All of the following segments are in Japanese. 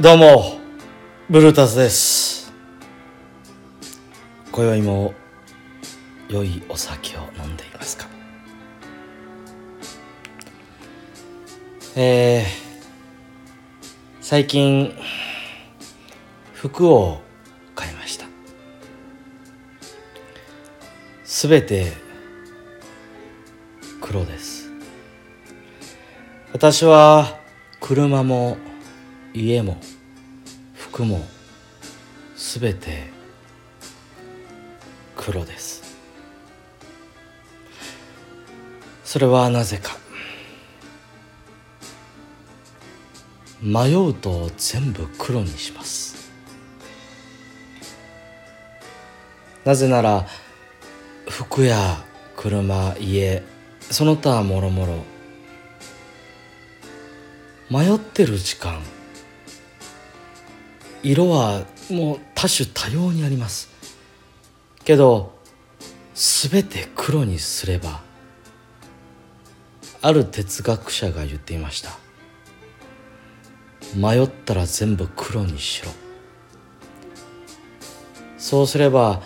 どうも、ブルータスです。今宵も良いお酒を飲んでいますか？えー、最近、服を買いました。すべて黒です。私は車も家も服もすべて黒です。それはなぜか。迷うと全部黒にします。なぜなら服や車家その他もろもろ迷ってる時間色はもう多種多様にあります。けど全て黒にすればある哲学者が言っていました。迷ったら全部黒にしろ。そうすれば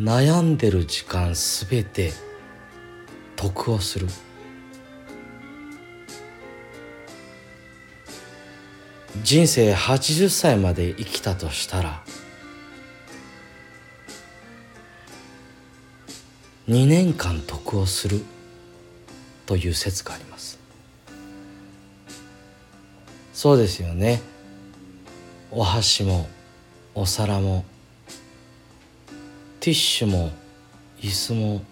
悩んでる時間全て得をする。人生80歳まで生きたとしたら2年間得をするという説があります。そうですよね。お箸もお皿もティッシュも椅子も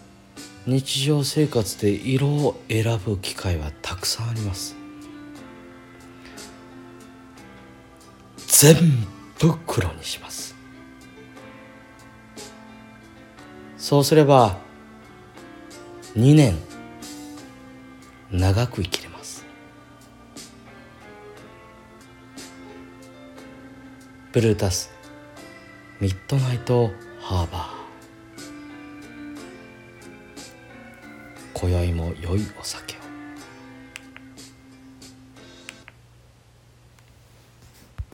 日常生活で色を選ぶ機会はたくさんあります。全部黒にします。そうすれば2年長く生きれます。ブルータスミッドナイトハーバー。今宵も良いお酒